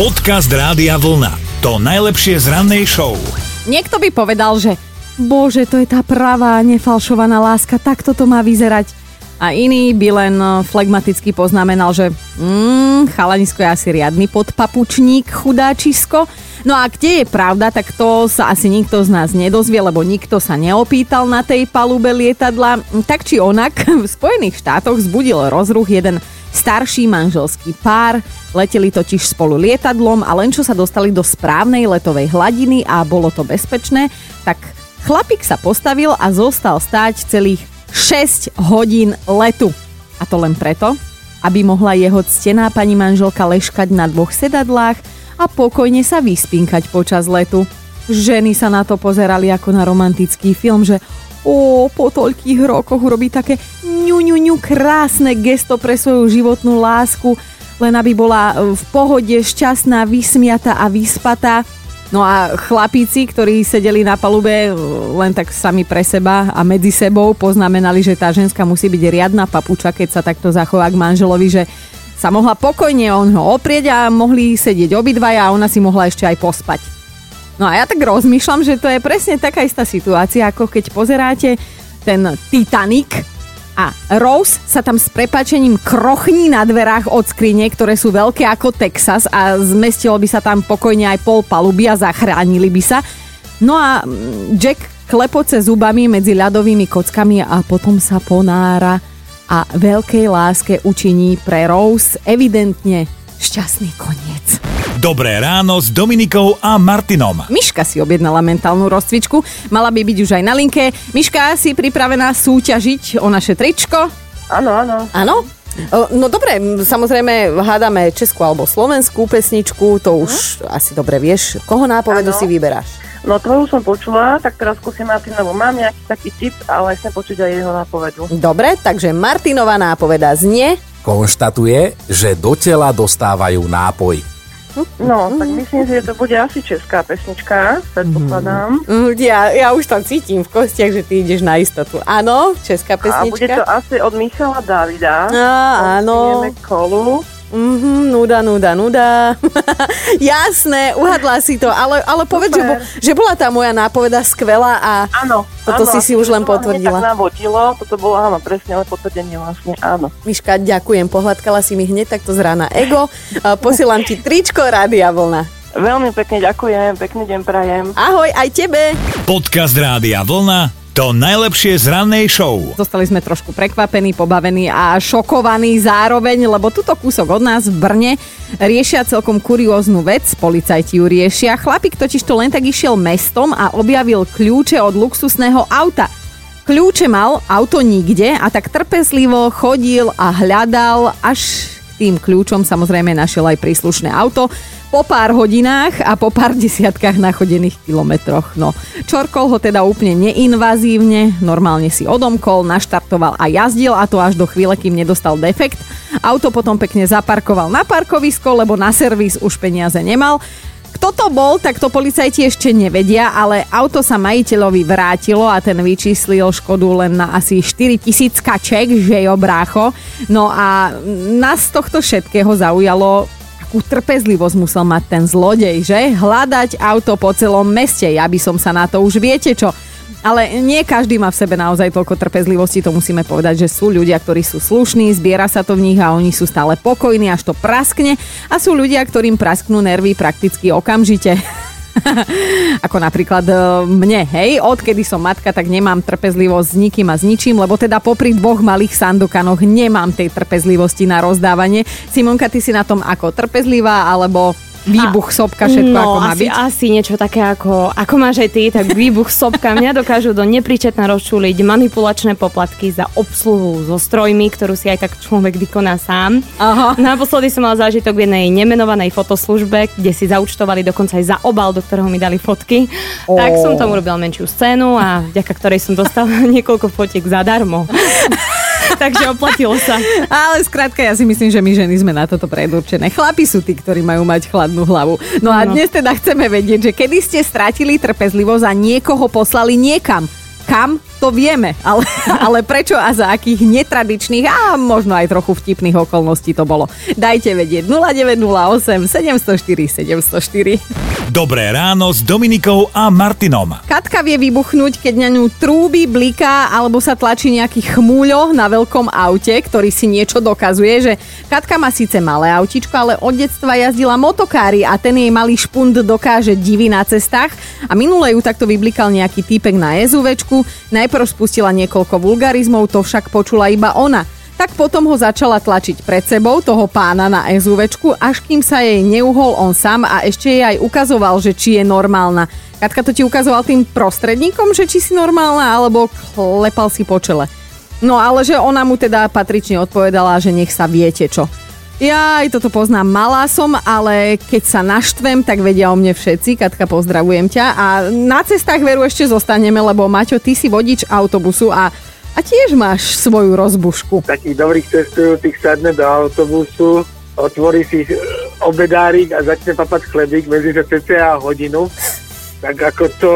Podcast Rádia Vlna. To najlepšie z rannej show. Niekto by povedal, že bože, to je tá pravá, nefalšovaná láska, takto to má vyzerať. A iný by len eh, flegmaticky poznamenal, že mm, chalanisko je asi riadny podpapučník, chudáčisko. No a kde je pravda, tak to sa asi nikto z nás nedozvie, lebo nikto sa neopýtal na tej palube lietadla. Tak či onak, v Spojených štátoch zbudil rozruch jeden starší manželský pár, leteli totiž spolu lietadlom a len čo sa dostali do správnej letovej hladiny a bolo to bezpečné, tak chlapík sa postavil a zostal stáť celých 6 hodín letu. A to len preto, aby mohla jeho ctená pani manželka leškať na dvoch sedadlách a pokojne sa vyspinkať počas letu. Ženy sa na to pozerali ako na romantický film, že ó, po toľkých rokoch urobí také ňu, ňu, ňu, krásne gesto pre svoju životnú lásku, len aby bola v pohode, šťastná, vysmiata a vyspatá. No a chlapíci, ktorí sedeli na palube len tak sami pre seba a medzi sebou poznamenali, že tá ženská musí byť riadna papuča, keď sa takto zachová k manželovi, že sa mohla pokojne on ho oprieť a mohli sedieť obidvaja a ona si mohla ešte aj pospať. No a ja tak rozmýšľam, že to je presne taká istá situácia, ako keď pozeráte ten Titanic a Rose sa tam s prepačením krochní na dverách od skrine, ktoré sú veľké ako Texas a zmestilo by sa tam pokojne aj pol paluby a zachránili by sa. No a mm, Jack klepoce zubami medzi ľadovými kockami a potom sa ponára a veľkej láske učiní pre Rose evidentne šťastný koniec. Dobré ráno s Dominikou a Martinom. Miška si objednala mentálnu rozcvičku, mala by byť už aj na linke. Miška, si pripravená súťažiť o naše tričko? Áno, áno. Áno? No dobre, samozrejme hádame českú alebo slovenskú pesničku, to už hm? asi dobre vieš. Koho nápovedu ano. si vyberáš? No tvoju som počula, tak teraz skúsim Martinovu. Mám nejaký taký tip, ale chcem počuť aj jeho nápovedu. Dobre, takže Martinová nápoveda znie... Konštatuje, že do tela dostávajú nápoj. No, tak myslím si, že to bude asi česká pesnička, predpokladám. Mm, ja, ja už tam cítim v kostiach, že ty ideš na istotu. Áno, česká pesnička. A bude to asi od Michala Davida. Á, áno. Kolu. Mhm, nuda, nuda, nuda. Jasné, uhadla si to, ale, ale povedz, že, bo, že bola tá moja nápoveda skvelá a áno, toto áno, si si už len potvrdila. Tak navodilo, toto bolo áno, presne, ale potvrdenie vlastne, áno. Miška, ďakujem, pohľadkala si mi hneď takto z rána ego. Posielam ti tričko Rádia Vlna. Veľmi pekne ďakujem, pekný deň prajem. Ahoj, aj tebe. Podcast Rádia Vlna to najlepšie z rannej show. Zostali sme trošku prekvapení, pobavení a šokovaní zároveň, lebo tuto kúsok od nás v Brne riešia celkom kurióznu vec. Policajti ju riešia. Chlapík totiž to len tak išiel mestom a objavil kľúče od luxusného auta. Kľúče mal, auto nikde a tak trpezlivo chodil a hľadal, až tým kľúčom samozrejme našiel aj príslušné auto po pár hodinách a po pár desiatkách nachodených kilometroch. No, čorkol ho teda úplne neinvazívne, normálne si odomkol, naštartoval a jazdil a to až do chvíle, kým nedostal defekt. Auto potom pekne zaparkoval na parkovisko, lebo na servis už peniaze nemal. Kto to bol, tak to policajti ešte nevedia, ale auto sa majiteľovi vrátilo a ten vyčíslil škodu len na asi 4000 kaček, že jo brácho. No a nás tohto všetkého zaujalo akú trpezlivosť musel mať ten zlodej, že? Hľadať auto po celom meste, ja by som sa na to už viete čo. Ale nie každý má v sebe naozaj toľko trpezlivosti, to musíme povedať, že sú ľudia, ktorí sú slušní, zbiera sa to v nich a oni sú stále pokojní, až to praskne a sú ľudia, ktorým prasknú nervy prakticky okamžite. Ako napríklad e, mne, hej, odkedy som matka, tak nemám trpezlivosť s nikým a s ničím, lebo teda popri dvoch malých sandokanoch nemám tej trpezlivosti na rozdávanie. Simonka, ty si na tom ako trpezlivá, alebo výbuch sopka, všetko no, ako má asi, byť? asi niečo také ako, ako máš aj ty, tak výbuch sopka mňa dokážu do nepričetna rozčuliť manipulačné poplatky za obsluhu so strojmi, ktorú si aj tak človek vykoná sám. Aha. Naposledy som mal zážitok v jednej nemenovanej fotoslužbe, kde si zaučtovali dokonca aj za obal, do ktorého mi dali fotky. Ó. Tak som tomu robil menšiu scénu a vďaka ktorej som dostal niekoľko fotiek zadarmo. Takže oplatilo sa. Ale skrátka, ja si myslím, že my ženy sme na toto predurčené. Chlapi sú tí, ktorí majú mať chladnú hlavu. No a No. dnes teda chceme vedieť, že kedy ste stratili trpezlivosť a niekoho poslali niekam. Kam to vieme, ale, ale prečo a za akých netradičných a možno aj trochu vtipných okolností to bolo. Dajte vedieť 0908 704 704. Dobré ráno s Dominikou a Martinom. Katka vie vybuchnúť, keď na ňu trúby, bliká alebo sa tlačí nejaký chmúľo na veľkom aute, ktorý si niečo dokazuje, že Katka má síce malé autičko, ale od detstva jazdila motokári a ten jej malý špund dokáže divy na cestách a minule ju takto vyblikal nejaký týpek na SUVčku, najprv spustila niekoľko vulgarizmov, to však počula iba ona tak potom ho začala tlačiť pred sebou, toho pána na SUVčku, až kým sa jej neuhol on sám a ešte jej aj ukazoval, že či je normálna. Katka to ti ukazoval tým prostredníkom, že či si normálna, alebo klepal si po čele. No ale že ona mu teda patrične odpovedala, že nech sa viete čo. Ja aj toto poznám, malá som, ale keď sa naštvem, tak vedia o mne všetci. Katka, pozdravujem ťa. A na cestách veru ešte zostaneme, lebo Maťo, ty si vodič autobusu a a tiež máš svoju rozbušku. Takých dobrých cestujúcich sadne do autobusu, otvorí si e, obedárik a začne papať chlebík medzi že cca hodinu. Tak ako to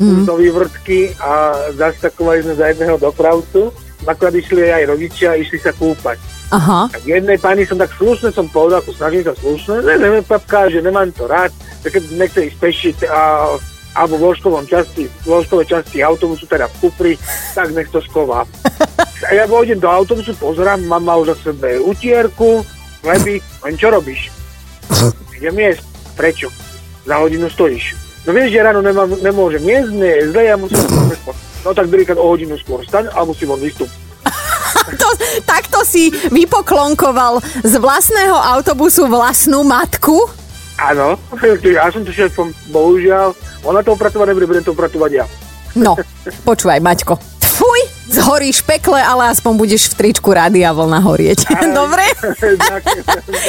mm. do vývrtky a zastakovali sme za jedného dopravcu. Naklad išli aj rodičia išli sa kúpať. Aha. Tak jednej pani som tak slušne som povedal, ako snažím sa slušne, ne, ne, papka, že nemám to rád, tak keď nechce ísť pešiť a alebo v ložkovom časti, v ložkovej časti autobusu, teda v Kupri, tak nech to sková. A ja vojdem do autobusu, pozerám, mám mal za sebe utierku, leby, len čo robíš? Idem jesť. Prečo? Za hodinu stojíš. No vieš, že ráno nemám, nemôžem jesť, nie je zle, ja musím No tak druhýkrát o hodinu skôr staň a musím von vystup. to, takto si vypoklonkoval z vlastného autobusu vlastnú matku? Áno, ja som to šéfom, bohužiaľ, ona to upratovať nebude, budem to upratovať ja. No, počúvaj, Maťko. Fuj, zhoríš pekle, ale aspoň budeš v tričku Rádia Vlna horieť. Dobre?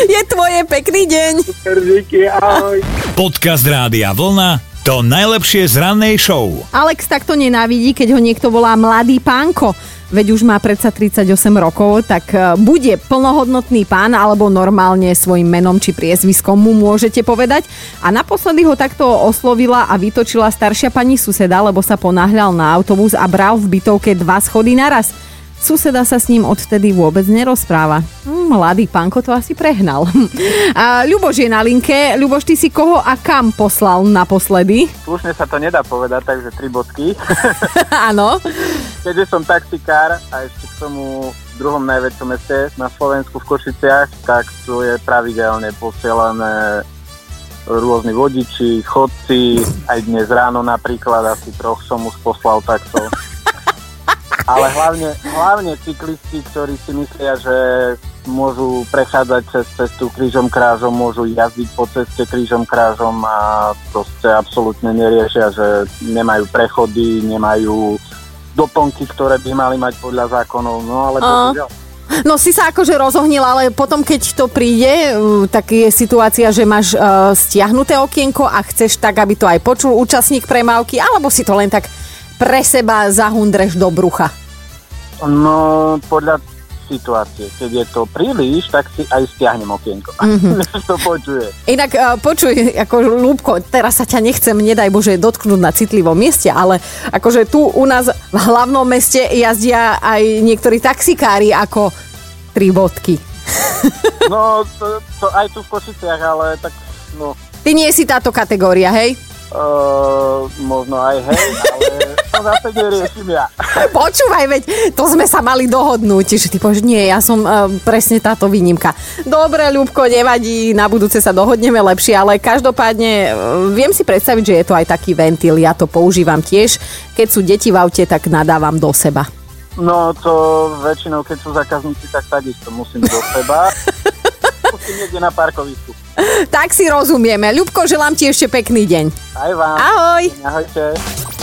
Je tvoje pekný deň. Díky, ahoj. Podcast Rádia Vlna to najlepšie z rannej show. Alex takto nenávidí, keď ho niekto volá mladý pánko veď už má predsa 38 rokov, tak e, bude plnohodnotný pán alebo normálne svojim menom či priezviskom mu môžete povedať. A naposledy ho takto oslovila a vytočila staršia pani suseda, lebo sa ponáhľal na autobus a bral v bytovke dva schody naraz. Suseda sa s ním odtedy vôbec nerozpráva. Hm, mladý pánko to asi prehnal. A Ľuboš je na linke. Ľuboš, ty si koho a kam poslal naposledy? Slušne sa to nedá povedať, takže tri bodky. Áno. Keďže som taxikár a ešte k tomu v druhom najväčšom meste na Slovensku v Košiciach, tak tu je pravidelne posielané rôzni vodiči, chodci, aj dnes ráno napríklad asi troch som už poslal takto ale hlavne, hlavne cyklisti, ktorí si myslia, že môžu prechádzať cez cestu krížom krážom, môžu jazdiť po ceste krížom krážom a proste absolútne neriešia, že nemajú prechody, nemajú doplnky, ktoré by mali mať podľa zákonov, no ale bohužiaľ. No si sa akože rozohnila, ale potom keď to príde, tak je situácia, že máš uh, stiahnuté okienko a chceš tak, aby to aj počul účastník premávky, alebo si to len tak pre seba zahundreš do brucha? No, podľa situácie. Keď je to príliš, tak si aj stiahnem okienko. Mm-hmm. to počuje. Inak uh, počuj, ako Lúbko, teraz sa ťa nechcem, nedaj Bože, dotknúť na citlivom mieste, ale akože tu u nás v hlavnom meste jazdia aj niektorí taxikári ako tri bodky. no, to, to aj tu v Košiciach, ale tak, no. Ty nie si táto kategória, hej? Uh, možno aj hej, ale to zase neriešim ja. Počúvaj, veď to sme sa mali dohodnúť, že ty povieš, nie, ja som uh, presne táto výnimka. Dobre, Ľubko, nevadí, na budúce sa dohodneme lepšie, ale každopádne uh, viem si predstaviť, že je to aj taký ventil, ja to používam tiež. Keď sú deti v aute, tak nadávam do seba. No to väčšinou, keď sú zákazníci, tak takisto musím do seba. musím niekde na parkovisku tak si rozumieme. Ľubko, želám ti ešte pekný deň. Aj vám. Ahoj. Ahojte.